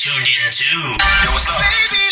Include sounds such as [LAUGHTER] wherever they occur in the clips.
tuned in to. Yo, what's up? Baby,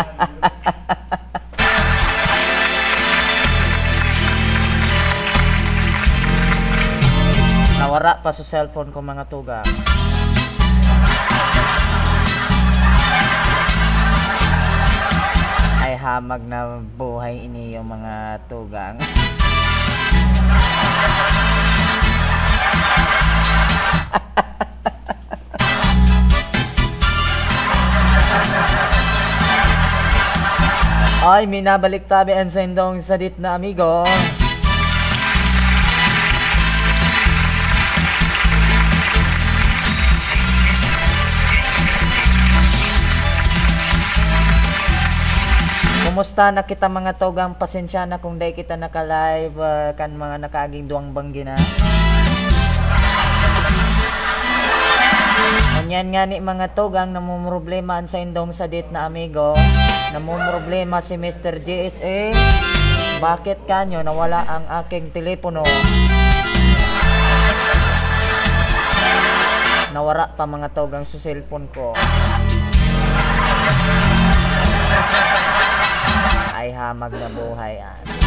[LAUGHS] Nawara pa sa cellphone ko mga tuga. Ay hamag na buhay ini yung mga tugang. [LAUGHS] Ay, minabalik tabi ang sendong sadit na amigo. Kumusta na kita mga togang pasensya na kung day kita naka-live ah, kan mga nakaaging duwang banggi na. Kanyan nga ni mga togang namumroblema sa indong sadit na amigo. Namumroblema si Mr. GSA. Bakit kanyo nawala ang aking telepono? Nawara pa mga togang sa cellphone ko. Ay hamag na buhay ah.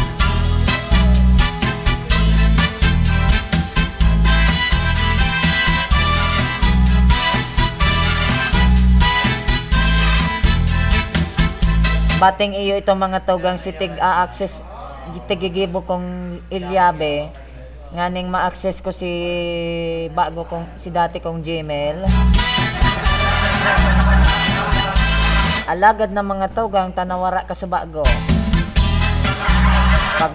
Bating iyo itong mga togang si tig a-access tigigibo kong ilyabe nganing ma-access ko si bago kong si dati kong Gmail. Alagad ng mga togang tanawara ka sa bago. Pag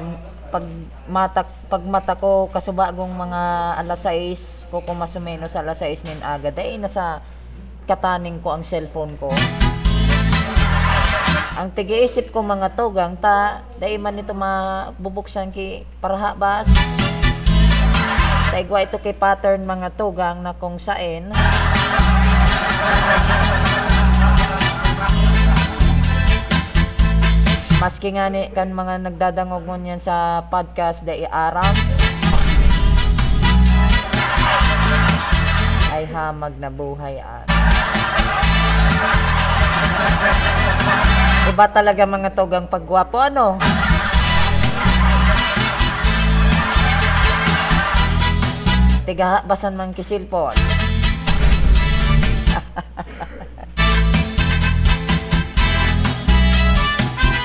pag mata pag mata ko kasubagong mga alas 6 ko kumasumeno sa alas 6 nin agad ay nasa kataning ko ang cellphone ko. Ang tigiisip ko mga togang ta dai man ito mabubuksan ki para bas. Taigwa ito kay pattern mga togang na kung sain. Maski nga ni kan mga nagdadangog mo yan sa podcast dai aram. Ay hamag na buhay at. Iba talaga mga togang pagwapo ano? Tiga basan man kisilpon.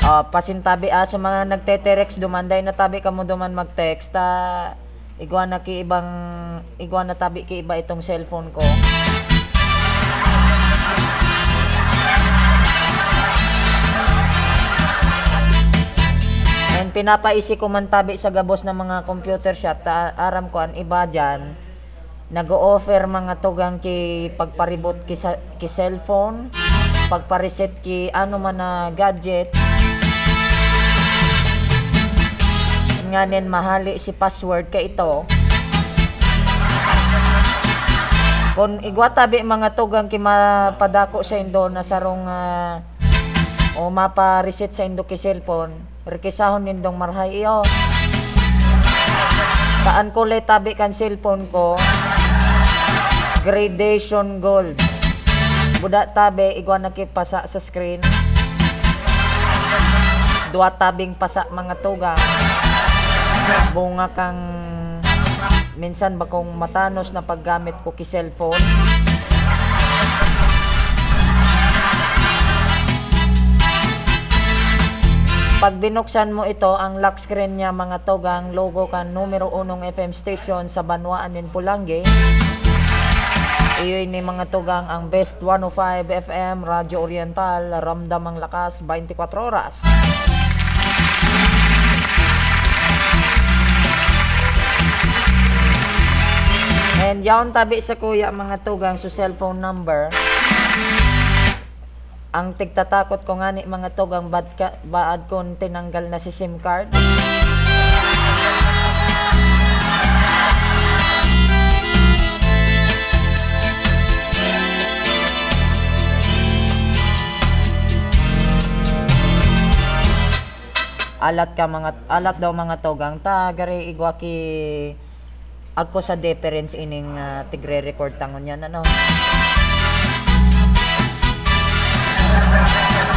Oh, [LAUGHS] pasintabi ah, sa mga nagteterex dumanday na tabi kamo duman mag-text ta igwa na ki ibang igwa na tabi ki iba itong cellphone ko. Pinapaisi ko man tabi sa gabos ng mga computer shop ta aram ko an iba dyan nag-o-offer mga tugang ki pagparibot ki, sa, ki cellphone pagpareset ki ano man na gadget. Nga nin mahali si password ka ito. Kung igwa tabi mga tugang ki mapadako sa indo na sarong ah, o mapa-reset sa indo ki cellphone rekisahon nindong marhay iyo. Taan ko lay tabi kan cellphone ko. Gradation gold. Buda tabi igwa nakipasa sa screen. Duwa tabing pasa mga tugang bunga kang minsan ba kung matanos na paggamit ko ki cellphone Pag binuksan mo ito, ang lock screen niya mga togang logo kan numero unong FM station sa Banwaan in Pulangi. Iyoy ni mga tugang ang Best 105 FM Radyo Oriental, Ramdam ang Lakas 24 oras. And yaon tabi sa kuya mga tugang sa cellphone number. Ang tigtatakot ko nga ni mga tugang bad ka, baad kon tinanggal na si SIM card. alat ka mga alat daw mga togang ta gari igwa ki agko sa difference ining uh, tigre record tangon yan ano All,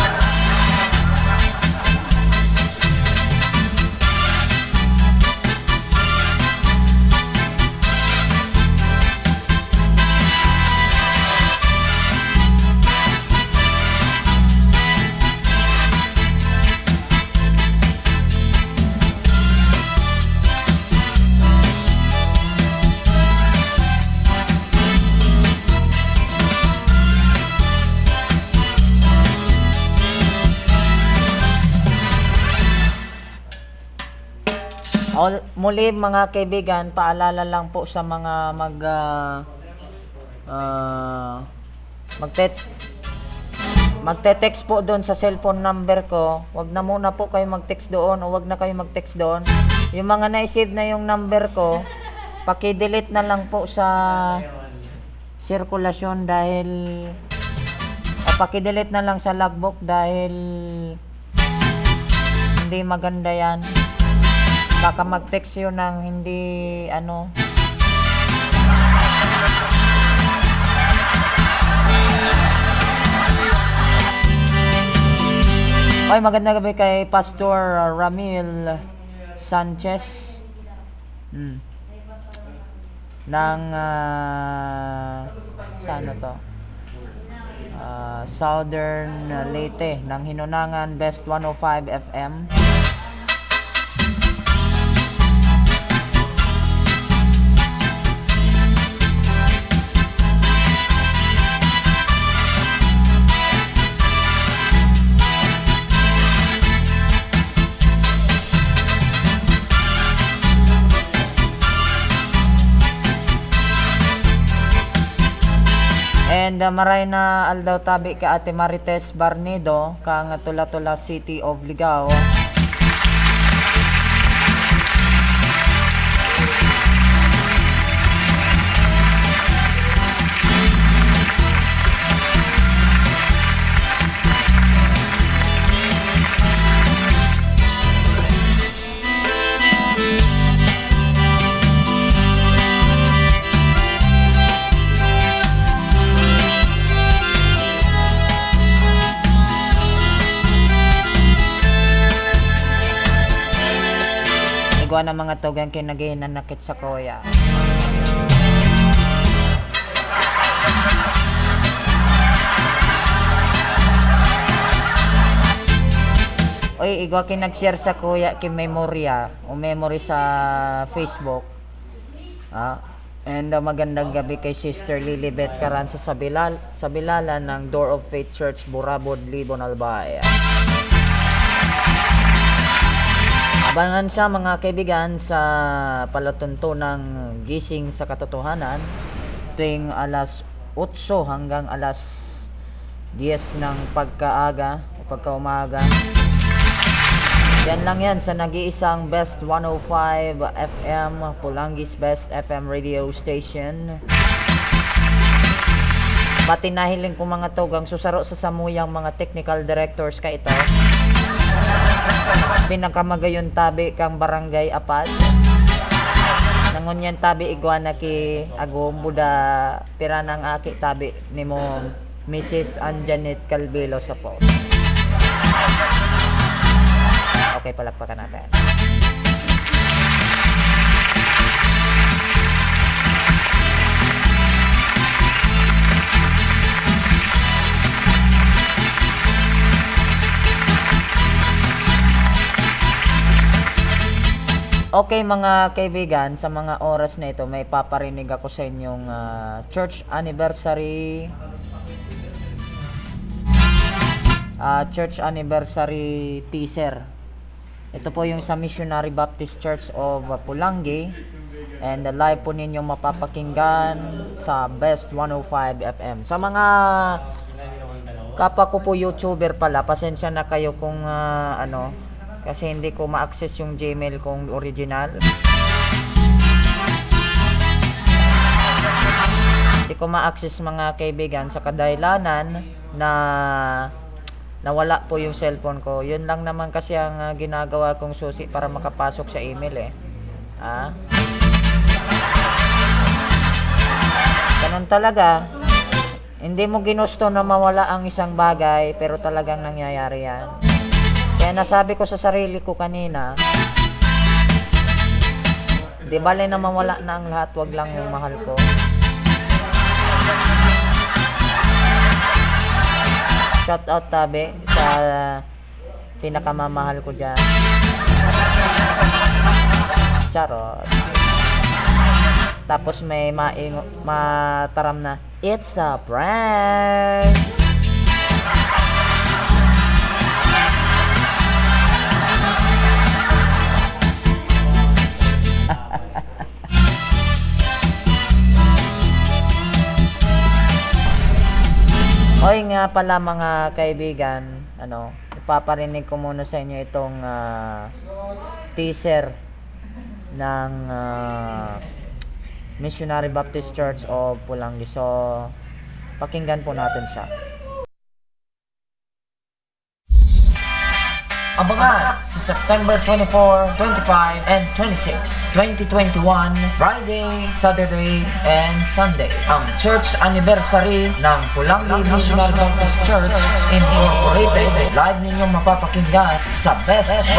muli mga kaibigan, paalala lang po sa mga mag uh, uh, magte magte-text po doon sa cellphone number ko. Wag na muna po kayo mag-text doon o wag na kayo mag-text doon. Yung mga na-save na yung number ko, paki-delete na lang po sa sirkulasyon dahil o paki-delete na lang sa logbook dahil hindi maganda yan baka mag-text yun ng hindi ano Ay, magandang gabi kay Pastor Ramil Sanchez. Hmm. Ng uh, saan to? Uh, Southern Leyte ng Hinunangan Best 105 FM. And uh, maray na aldaw tabi ka Ate Marites Barnido kang Tula-Tula City of Ligao. Igwa na mga tugang kinaginanakit sa kuya. Oy, igwa kin nag-share sa kuya kin memorya o memory sa Facebook. Ah, and uh, magandang gabi kay Sister Lilibet Karan sa Sabilal, sa Bilalan ng Door of Faith Church Burabod, Libon, Albay. Abangan sa mga kaibigan sa palatuntunang gising sa katotohanan tuwing alas 8 hanggang alas 10 ng pagkaaga o pagkaumaga. Yan lang yan sa nag-iisang Best 105 FM, Pulangis Best FM radio station. Pati nahiling ko mga tugang susaro sa samuyang mga technical directors ka ito. Pinakamagayon tabi kang barangay apad. Nangunyan tabi iguana ki agom buda piranang aki tabi ni mo Mrs. Anjanet Calvelo sa po. Okay, palakpakan natin. Okay mga kaibigan, sa mga oras na ito may paparinig ako sa inyong ah, church anniversary ah, church anniversary teaser. Ito po yung sa Missionary Baptist Church of Pulangi and the live po ninyo mapapakinggan sa Best 105 FM. Sa mga kapwa ko po YouTuber pala, pasensya na kayo kung ah, ano kasi hindi ko ma-access yung Gmail kong original. Hindi ko ma-access mga kaibigan sa kadahilanan na nawala po yung cellphone ko. Yun lang naman kasi ang ah, ginagawa kong susi para makapasok sa email eh. Ah? Ganun talaga. Hindi mo ginusto na mawala ang isang bagay pero talagang nangyayari yan. Kaya nasabi ko sa sarili ko kanina, di bale na mawala na ang lahat, wag lang yung mahal ko. Shout out tabi sa pinakamamahal ko dyan. Charot. Tapos may maing mataram na, It's a prank! Hoy nga pala mga kaibigan, ano, ipaparinig ko muna sa inyo itong ah, teaser ng ah, Missionary Baptist Church of Pulangi. So, pakinggan po natin siya. Abangan sa September 24, 25, and 26, 2021, Friday, Saturday, and Sunday. Ang church anniversary ng Pulangi Missionary Baptist Church Incorporated. Live ninyong mapapakinggan sa Best 105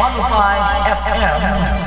FM,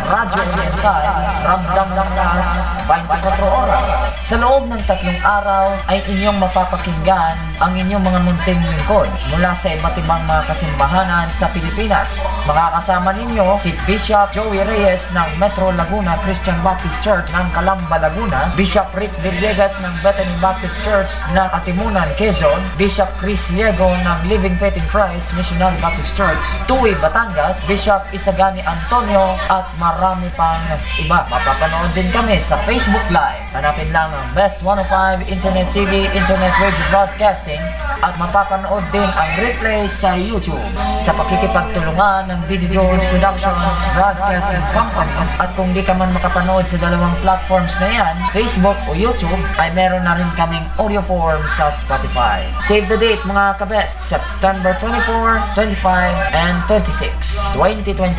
Radyo Oriental, Ramdam Lakas, 24 oras. Sa loob ng tatlong araw ay inyong mapapakinggan ang inyong mga munting lingkod mula sa iba't ibang mga kasimbahanan sa Pilipinas. Makakasama ninyo si Bishop Joey Reyes ng Metro Laguna Christian Baptist Church ng Calamba, Laguna, Bishop Rick Villegas ng Bethany Baptist Church ng Atimunan, Quezon, Bishop Chris Liego ng Living Faith in Christ Missionary Baptist Church, Tuwi, Batangas, Bishop Isagani Antonio at marami pang iba. Mapapanood din kami sa Facebook Live. Hanapin lang ang Best 105 Internet TV, Internet Radio Broadcasting at mapapanood din ang replay sa YouTube sa pakikipagtulungan ng Didi Jones Productions Broadcasting Company. At kung di ka man makapanood sa dalawang platforms na yan, Facebook o YouTube, ay meron na rin kaming audio form sa Spotify. Save the date mga kabest, September 24, 25, and 26, 2021.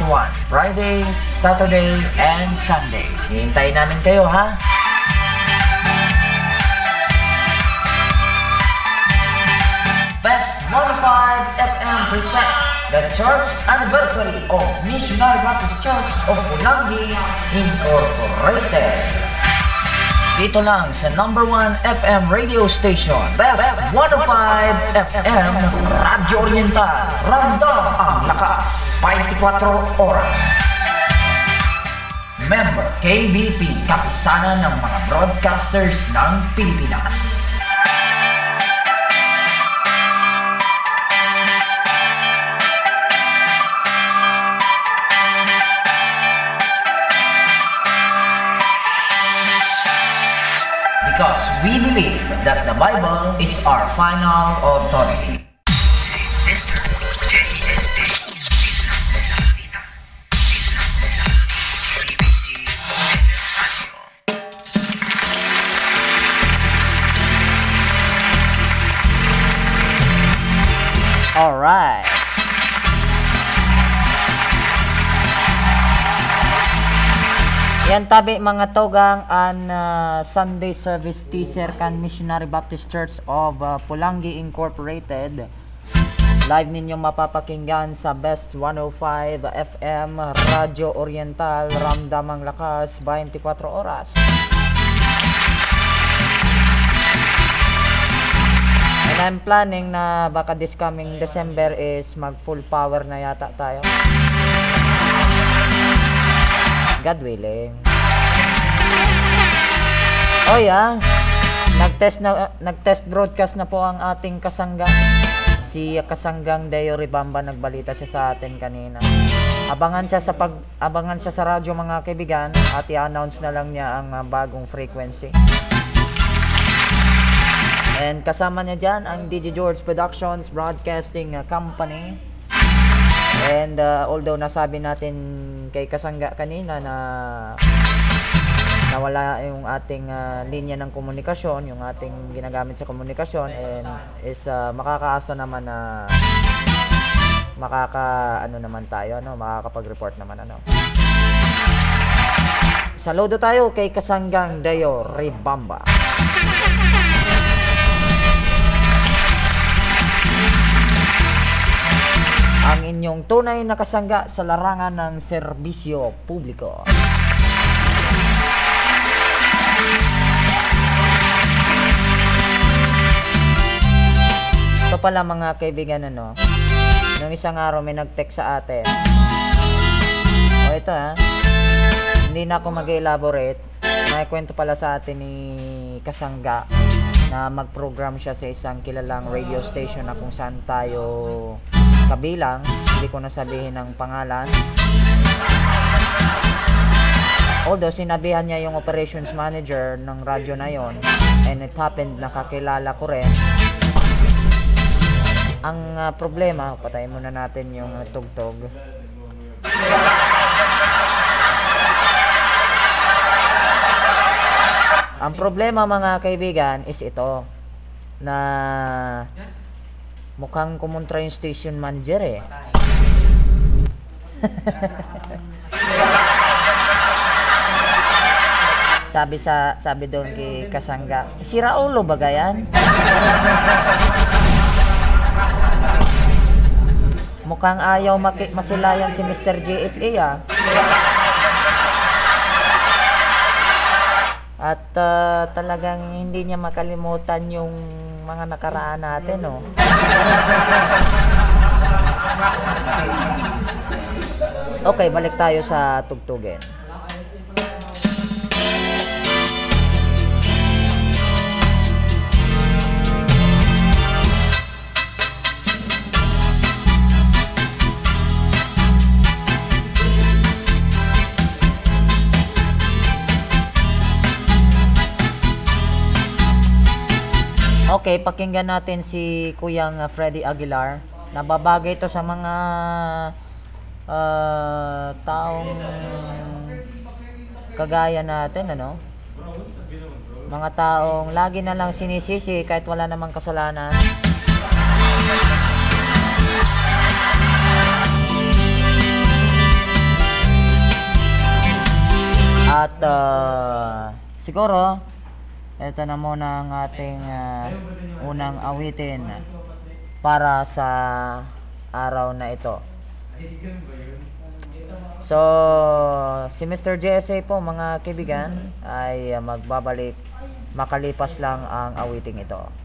Friday, Saturday, and Sunday. Hihintayin namin kayo ha! 105 FM presents the church anniversary of Missionary Baptist Church of Pulangi Incorporated. Dito lang sa number 1 FM radio station, Best 105 FM, Radyo Oriental, Ramdam ang lakas, 24 oras. Member KBP, kapisanan ng mga broadcasters ng Pilipinas. We believe that the Bible is our final authority. Yan tabi mga togang an uh, Sunday service teaser kan Missionary Baptist Church of uh, Pulangi Incorporated. Live ninyo mapapakinggan sa Best 105 FM Radyo Oriental Ramdamang Lakas 24 oras. And I'm planning na baka this coming December is mag full power na yata tayo. God willing. Oh yeah. Nag-test na nag-test broadcast na po ang ating kasangga. Si Kasanggang Deo Ribamba nagbalita siya sa atin kanina. Abangan siya sa pag abangan siya sa radyo mga kaibigan at i-announce na lang niya ang uh, bagong frequency. And kasama niya dyan ang DJ George Productions Broadcasting uh, Company. And uh, although nasabi natin kay Kasangga kanina na nawala yung ating uh, linya ng komunikasyon, yung ating ginagamit sa komunikasyon and is uh, makakaasa naman na makaka ano naman tayo ano makakapag-report naman ano Saludo tayo kay Kasanggang Dayo Ribamba. Ang inyong tunay na kasangga sa larangan ng serbisyo publiko. Ito pala mga kaibigan ano, nung isang araw may nag-text sa atin. O ito ha, hindi na ako mag-elaborate. May kwento pala sa atin ni Kasangga na mag-program siya sa isang kilalang radio station na kung saan tayo kabilang. Hindi ko nasabihin ng pangalan. Although sinabihan niya yung operations manager ng radyo na yon and it happened na kakilala ko rin. Ang uh, problema, patayin muna natin yung uh, tugtog. Ang problema mga kaibigan is ito na mukhang kumontra yung station manager eh. [LAUGHS] sabi sa sabi doon kay Kasangga, si Raulo ba gayan? [LAUGHS] Mukhang ayaw maki- masilayan si Mr. JSA ah. At ah, talagang hindi niya makalimutan yung mga nakaraan natin, no. [LAUGHS] Okay, balik tayo sa tugtugin. Okay, pakinggan natin si Kuyang uh, Freddy Aguilar. Nababagay ito sa mga uh, taong kagaya natin, ano? Mga taong lagi na lang sinisisi kahit wala namang kasalanan. At uh, siguro ito na muna ang ating uh, unang awitin para sa araw na ito. So, si Mr. JSA po mga kaibigan ay uh, magbabalik makalipas lang ang awiting ito.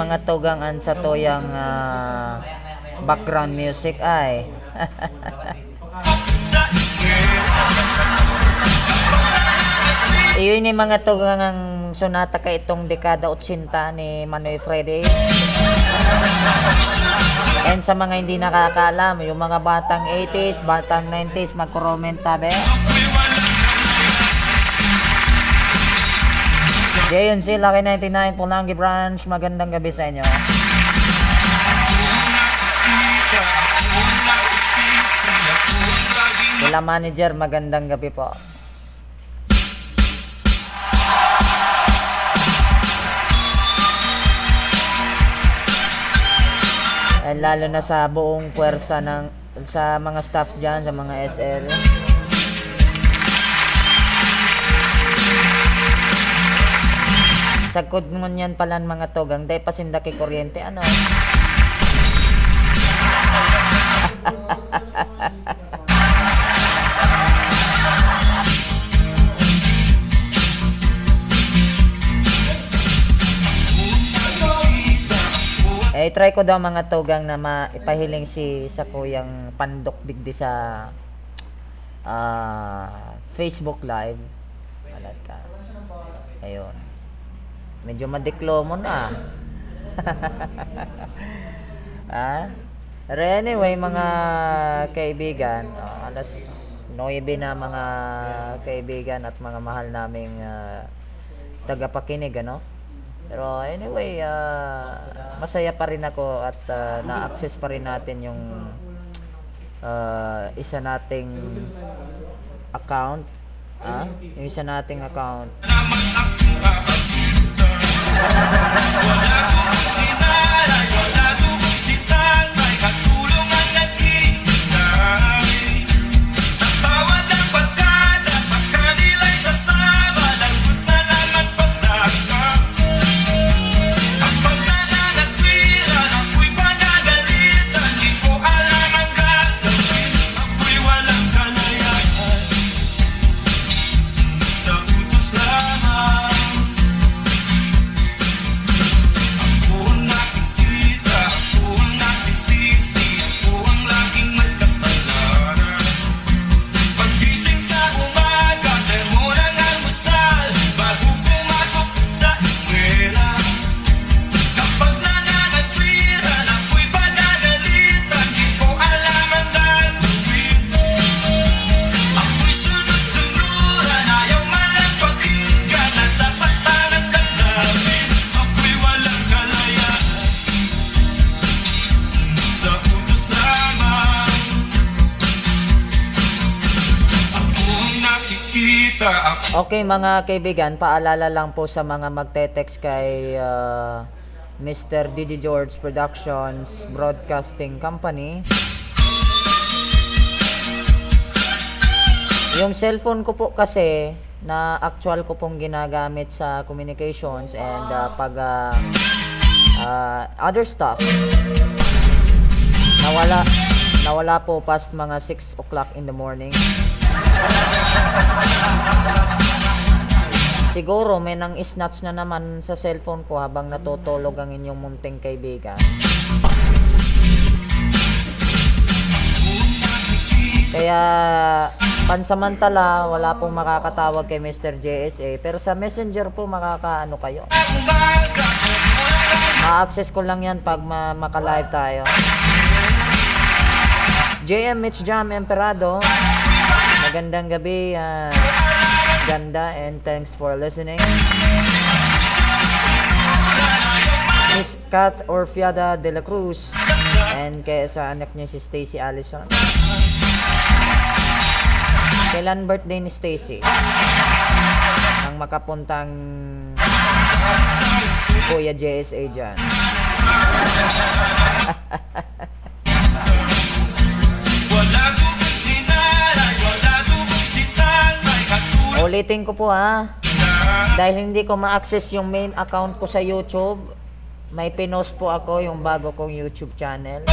Mga tugangan sa toyang ah, background music ay. [LAUGHS] iyon ni mga tugangang sonata kay itong dekada 80 ni Manoy Freddy. And sa mga hindi nakakaalam, yung mga batang 80s, batang 90s, mag-comment tabi. Sila kay 99 Pulangi Branch. Magandang gabi sa inyo. Sila manager, magandang gabi po. Eh, lalo na sa buong puwersa ng sa mga staff dyan, sa mga SL. Sagkod ngon yan pala mga togang, dahil pasinda kay kuryente, ano? Eh, try ko daw mga togang na maipahiling si sa kuyang pandok digdi sa ah, Facebook Live. Alat ka. Ayun. Medyo madiklo mo na. [LAUGHS] ah? Pero anyway, mga kaibigan, oh, alas 9 na mga kaibigan at mga mahal naming ah, tagapakinig, ano? Pero anyway, ah, masaya pa rin ako at ah, na-access pa rin natin yung ah, isa nating account. Ah, yung isa nating account. Sa Okay mga kaibigan, paalala lang po sa mga magte-text kay ah, Mr. Digi George Productions Broadcasting Company. Yung cellphone ko po kasi na actual ko pong ginagamit sa communications and ah, pag ah, ah, other stuff nawala nawala po past mga 6 o'clock in the morning. Siguro may nang snatch na naman sa cellphone ko habang natutulog ang inyong munting kaibigan. Kaya pansamantala wala pong makakatawag kay Mr. JSA pero sa Messenger po makakaano kayo. Ma-access ko lang yan pag ma- maka-live tayo. JM Mitch Jam Emperado. Magandang gabi. ah, ganda and thanks for listening. Miss Kat Orfiada de la Cruz. And kaya sa anak niya si Stacy Allison. Kailan birthday ni Stacy? Ang makapuntang Kuya JSA dyan. [LAUGHS] Ulitin ko po ha. Dahil hindi ko ma-access yung main account ko sa YouTube, may pinost po ako yung bago kong YouTube channel.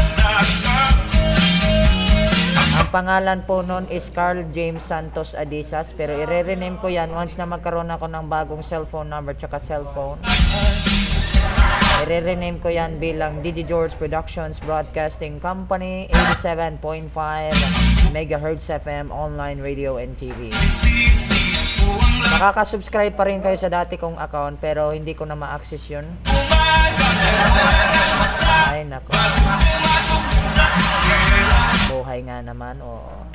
Ang pangalan po nun is Carl James Santos Adisas, pero i-rename ko yan once na magkaroon ako ng bagong cellphone number tsaka cellphone. I-rename ko yan bilang Digi George Productions Broadcasting Company 87.5 megahertz FM online radio and TV. Makaka-subscribe pa rin kayo sa dati kong account pero hindi ko na ma-access yun. Ay nako, buhay nga naman. Oo.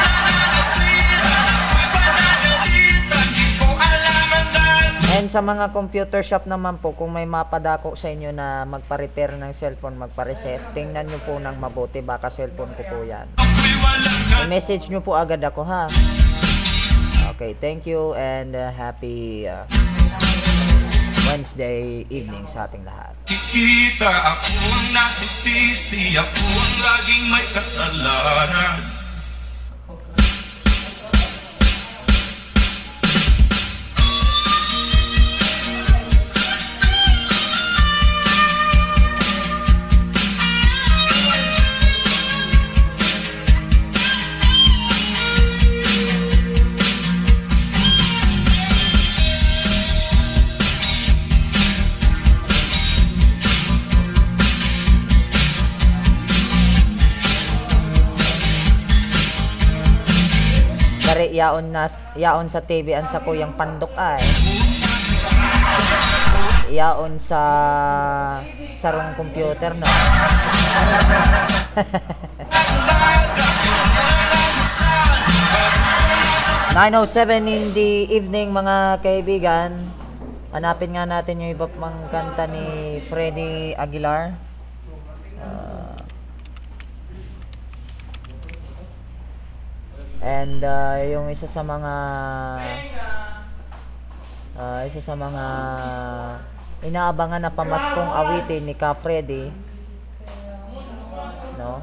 And sa mga computer shop naman po, kung may mapadako sa inyo na magpa-repair ng cellphone, magpa-reset, tingnan nyo po ng mabuti, baka cellphone ko po yan. Walang I-message nyo po agad ako ha. Okay, thank you and uh, happy uh, Wednesday evening sa ating lahat. Kikita ako nasisisi Ako laging may kasalanan yaon na yaon sa TV an sa kuyang pandok ay. Yaon sa sarong computer no. [LAUGHS] Nine oh seven in the evening mga kaibigan. Hanapin nga natin yung iba pang kanta ni Freddy Aguilar. Ah, And uh, yung isa sa mga uh, isa sa mga inaabangan na pamaskong awitin ni Ka Freddy no?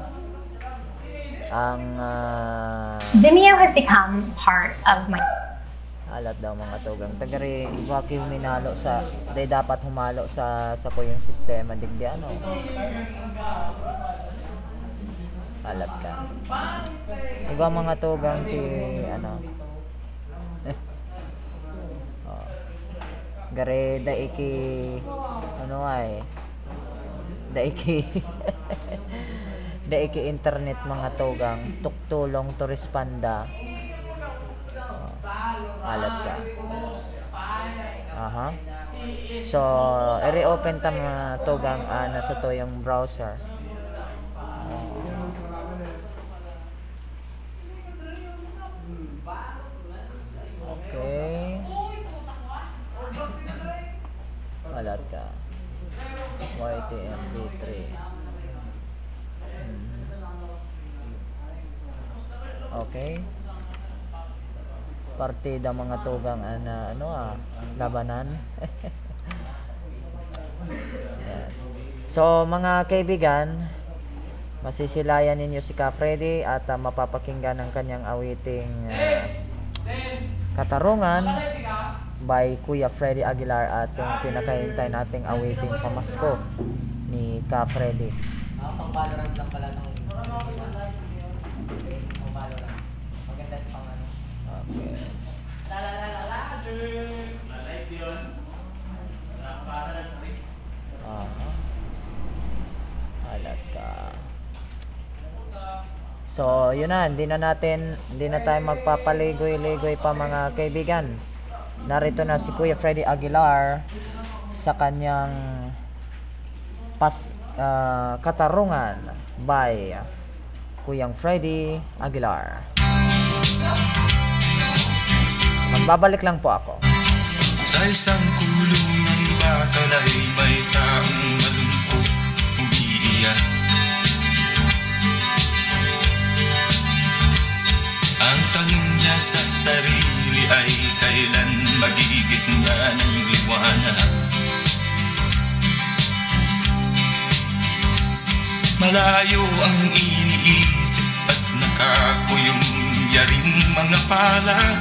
Ang uh, Vimeo has become part of my alat daw mga tugang. Tagari iba kayo minalo sa day dapat humalo sa sa ko yung sistema. Digdi ano alat ka iba mga tugang ti ano [LAUGHS] oh. gare da iki ano ay da iki [LAUGHS] da iki internet mga tugang tuktulong to respanda alat ka. Aha. So, i-reopen ta mga tugang uh, nasa to yung browser. Okay. Alat ka. YTMP3. Mhm. Okay partida mga tugang ana ano ah labanan [LAUGHS] so mga kaibigan masisilayan ninyo si Ka Freddy at ah, mapapakinggan ang kanyang awiting ah, katarungan by Kuya Freddy Aguilar at yung pinakahintay nating awiting pamasko ni Ka Freddy pang Valorant lang pala nung pang Valorant. Maganda yung pang ano. okay Aha. Alat ka. So, yun na, hindi na natin, hindi na tayo magpapaligoy-ligoy pa mga kaibigan. Narito na si Kuya Freddy Aguilar sa kanyang pas ah, katarungan by Kuyang Freddy Aguilar. Magbabalik lang po ako. Sa isang kulong ng bakal ay may taong malungkot umiiyak Ang tanong niya sa sarili ay kailan magigising na ng liwanag? Malayo ang iniisip at nakakuyong yaring mga palad.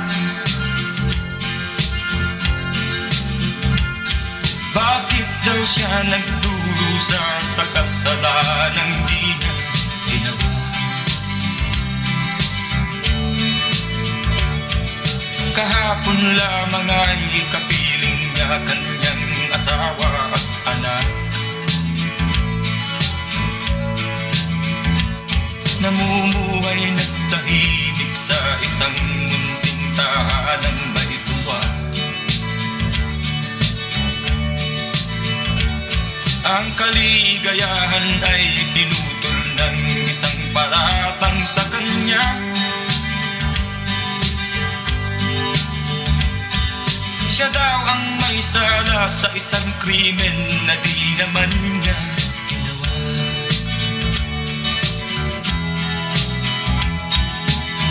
Bakit daw siya nagdurusa sa kasalanang di Kahapon lamang ay kapiling niya kanyang asawa at anak. Namumuhay nagtahimik sa isang munting tahanan may tuwa Ang kaligayahan ay pinutol ng isang palatang sa kanya. Siya daw ang may sala sa isang krimen na di naman niya. Ginawa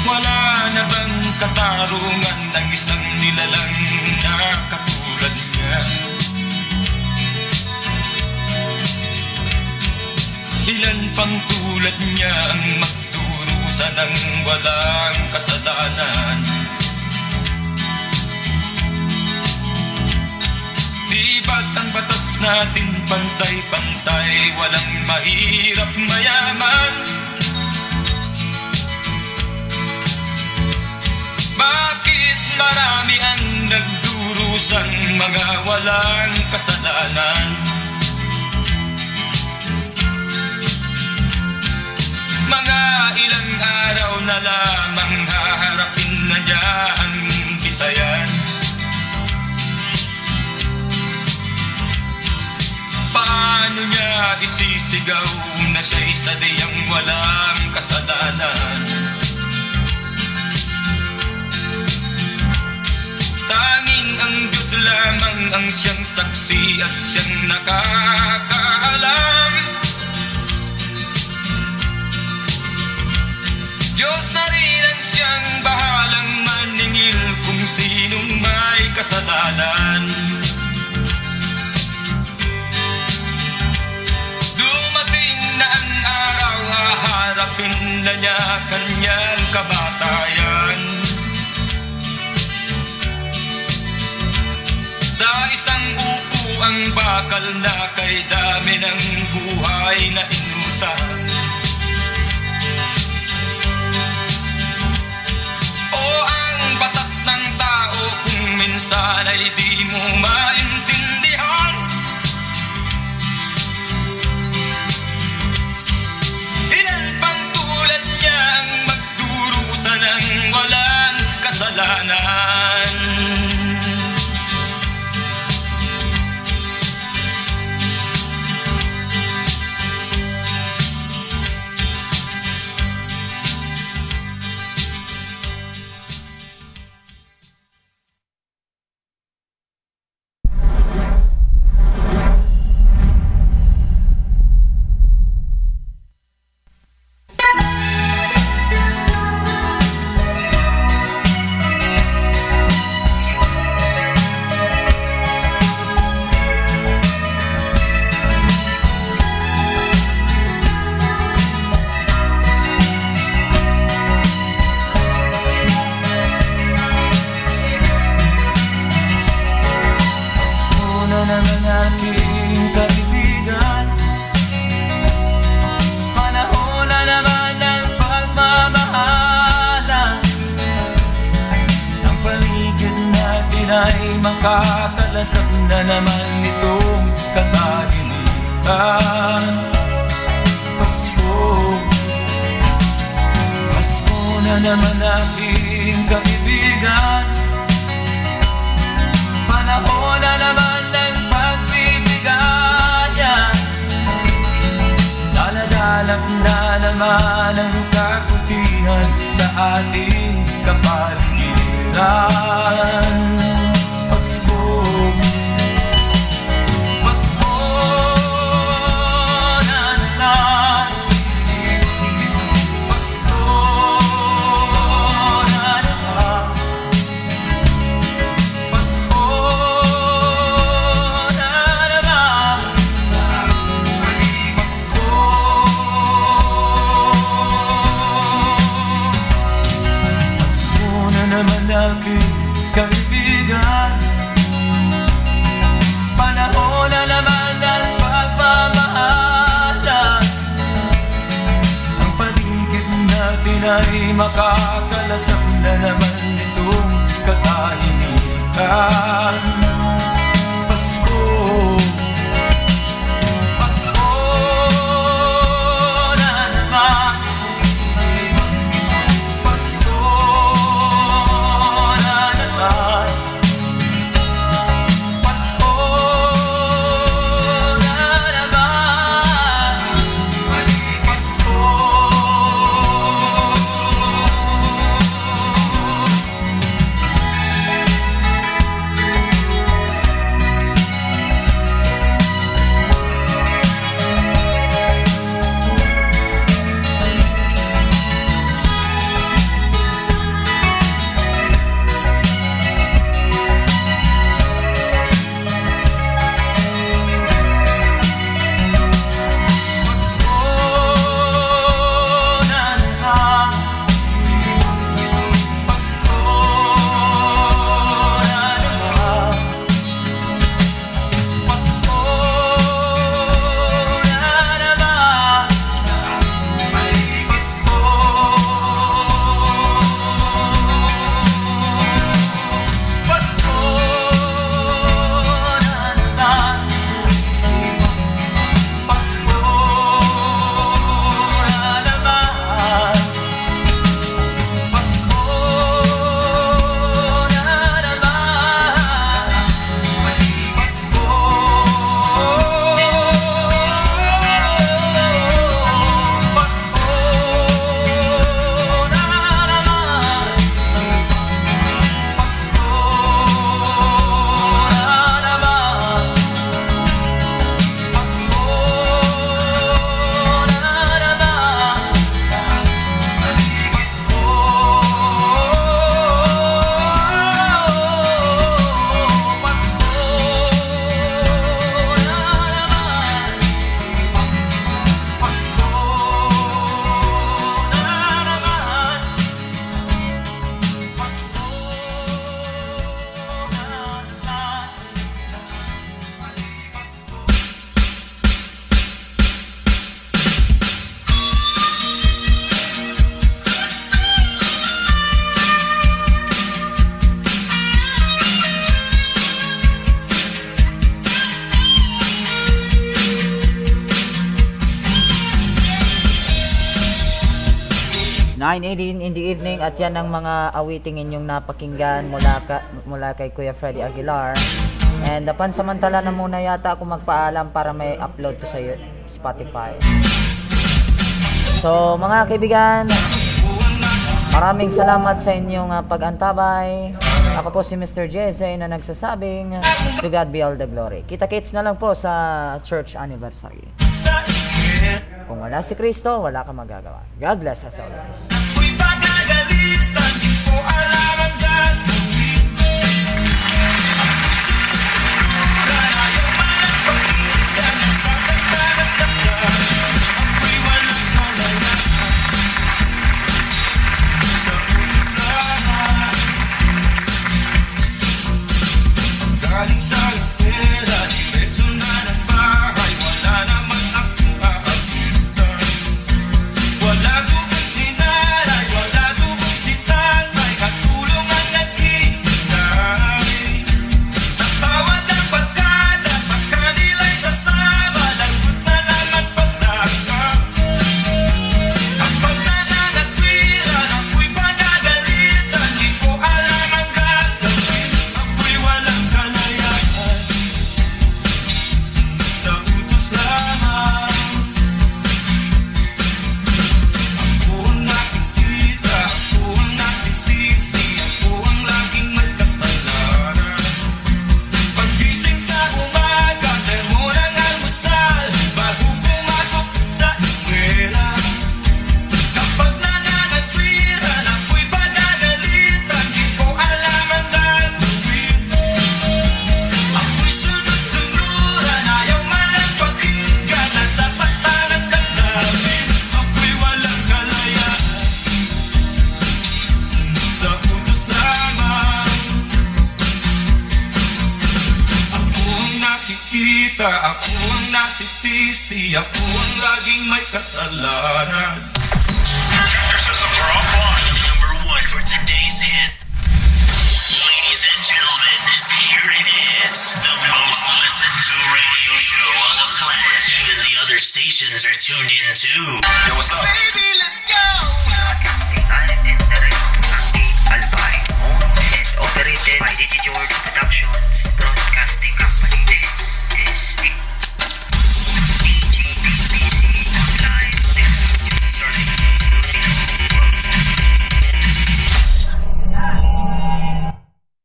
Wala na bang katarungan ng isang nilalang na katulad niya? Ilan pang tulad niya ang magdurusa ng walang kasalanan Di ba't ang batas natin pantay-pantay Walang mahirap mayaman. Bakit marami ang nagdurusang mga walang kasalanan? Mga ilang araw na lamang isisigaw na siya isa diyang walang kasalanan. Tanging ang Diyos lamang ang siyang saksi at siyang nakakaalam. Diyos na rin ang siyang bahalang maningil kung sinong may kasalanan haharapin na niya kanyang kamatayan Sa isang upo ang bakal na kay dami ng buhay na inutang O ang batas ng tao kung minsan ay di mo maintindihan naman ang kabutihan sa ating kapaligiran makakalasap na naman itong katahimikan At yan ang mga awiting inyong napakinggan mula, ka, mula kay Kuya Freddy Aguilar. And uh, pansamantala na muna yata ako magpaalam para may upload to sa Spotify. So mga kaibigan, maraming salamat sa inyong uh, pag-antabay. Ako po si Mr. Jesse na nagsasabing, To God be all the glory. Kita-kits na lang po sa church anniversary. Kung wala si Kristo, wala kang magagawa. God bless us always. margarita tipo a